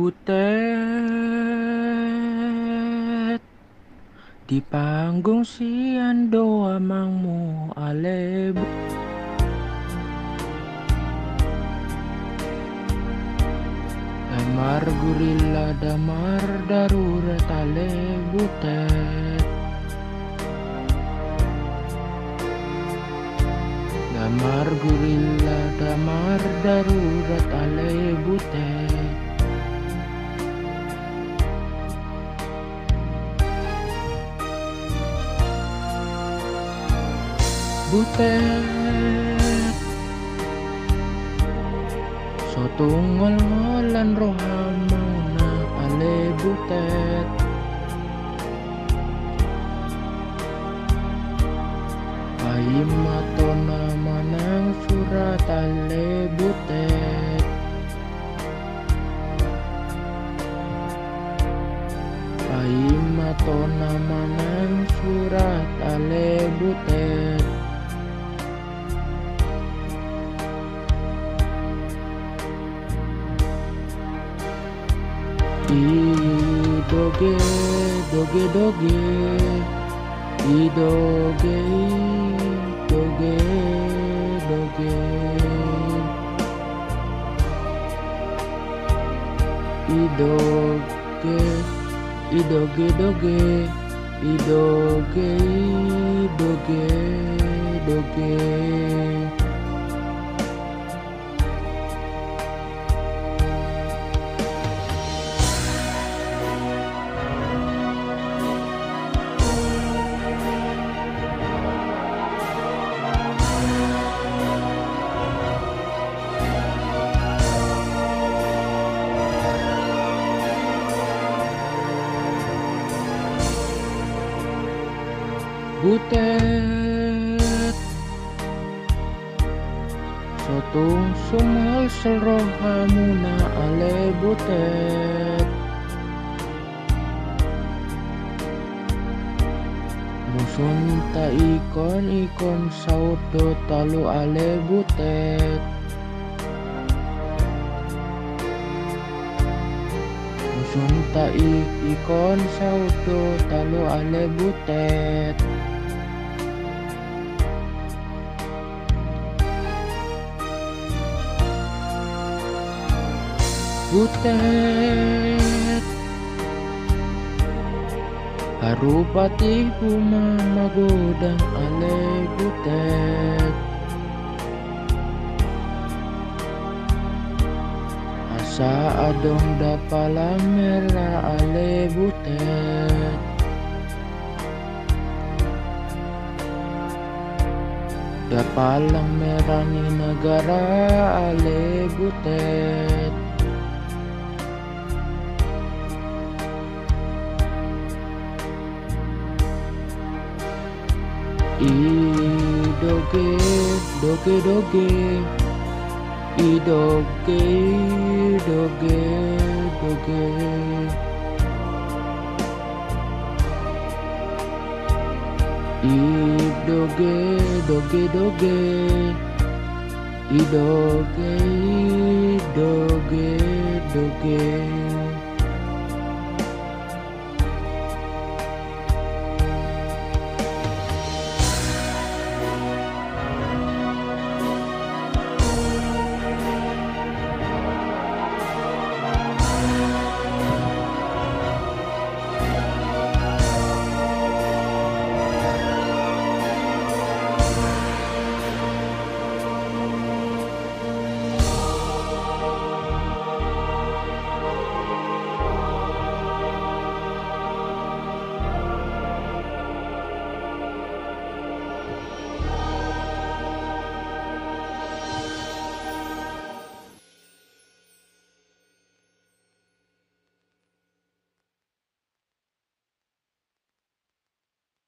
Butet Di panggung sian doa mangmu ale Damar gurila damar darurat ale butet Damar gurila damar darurat ale butet butet. Sotungol ngolan rohamau na ale butet. Paimato na manang surat ale butet. Paimato na manang surat ale butet I doge doge doge. I doge doge doge. I doge I doge doge. I doge doge doge butet. Sotung sumal selrohamuna ale butet. Musun ta ikon ikon saudo talu ale butet. Musun ta ikon saudo talu ale butet butet Harupati puma magodang ale butet Asa adong dapala merah ale butet merah ni negara ale butet Idoke, doge doge Idoke, doge doge Idoke, doke, doge doge doke, doke